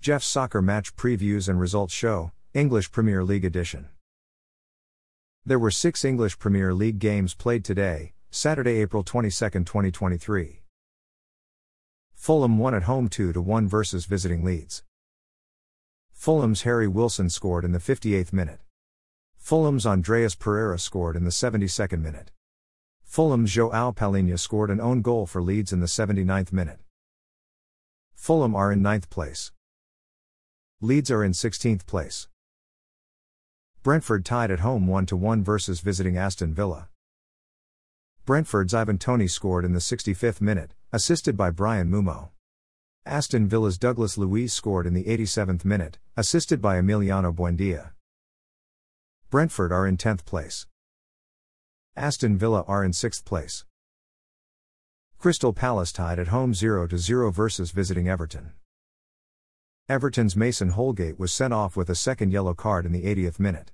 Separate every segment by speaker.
Speaker 1: Jeff's Soccer Match Previews and Results Show, English Premier League Edition. There were six English Premier League games played today, Saturday, April 22, 2023. Fulham won at home 2 1 versus visiting Leeds. Fulham's Harry Wilson scored in the 58th minute. Fulham's Andreas Pereira scored in the 72nd minute. Fulham's Joao Palhinha scored an own goal for Leeds in the 79th minute. Fulham are in 9th place. Leeds are in 16th place. Brentford tied at home 1 1 versus visiting Aston Villa. Brentford's Ivan Toney scored in the 65th minute, assisted by Bryan Mbeumo. Aston Villa's Douglas Luiz scored in the 87th minute, assisted by Emiliano Buendia. Brentford are in 10th place. Aston Villa are in 6th place. Crystal Palace tied at home 0 0 versus visiting Everton. Everton's Mason Holgate was sent off with a second yellow card in the 80th minute.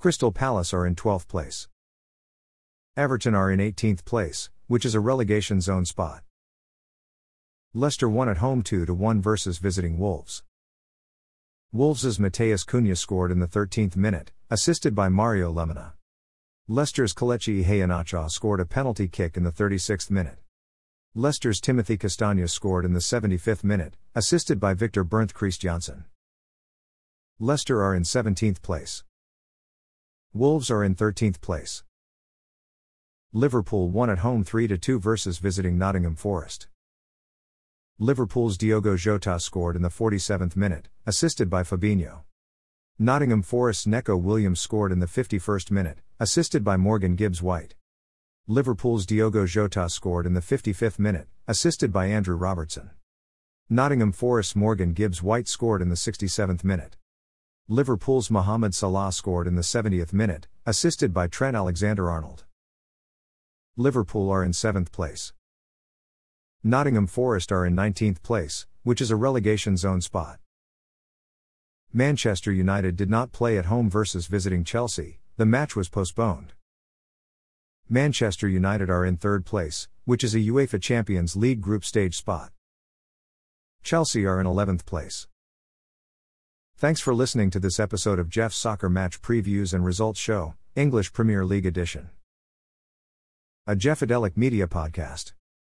Speaker 1: Crystal Palace are in 12th place. Everton are in 18th place, which is a relegation zone spot. Leicester won at home 2 1 versus visiting Wolves. Wolves' Mateus Cunha scored in the 13th minute, assisted by Mario Lemina. Leicester's Kelechi Iheanacho scored a penalty kick in the 36th minute. Leicester's Timothy Castagne scored in the 75th minute, assisted by Victor Bernth Kristiansen. Leicester are in 17th place. Wolves are in 13th place. Liverpool won at home 3 2 versus visiting Nottingham Forest. Liverpool's Diogo Jota scored in the 47th minute, assisted by Fabinho. Nottingham Forest's Neco Williams scored in the 51st minute, assisted by Morgan Gibbs White. Liverpool's Diogo Jota scored in the 55th minute, assisted by Andrew Robertson. Nottingham Forest's Morgan Gibbs White scored in the 67th minute. Liverpool's Mohamed Salah scored in the 70th minute, assisted by Trent Alexander Arnold. Liverpool are in 7th place. Nottingham Forest are in 19th place, which is a relegation zone spot. Manchester United did not play at home versus visiting Chelsea, the match was postponed. Manchester United are in third place, which is a UEFA Champions League group stage spot. Chelsea are in 11th place. Thanks for listening to this episode of Jeff's Soccer Match Previews and Results Show, English Premier League Edition. A Jeffadelic Media Podcast.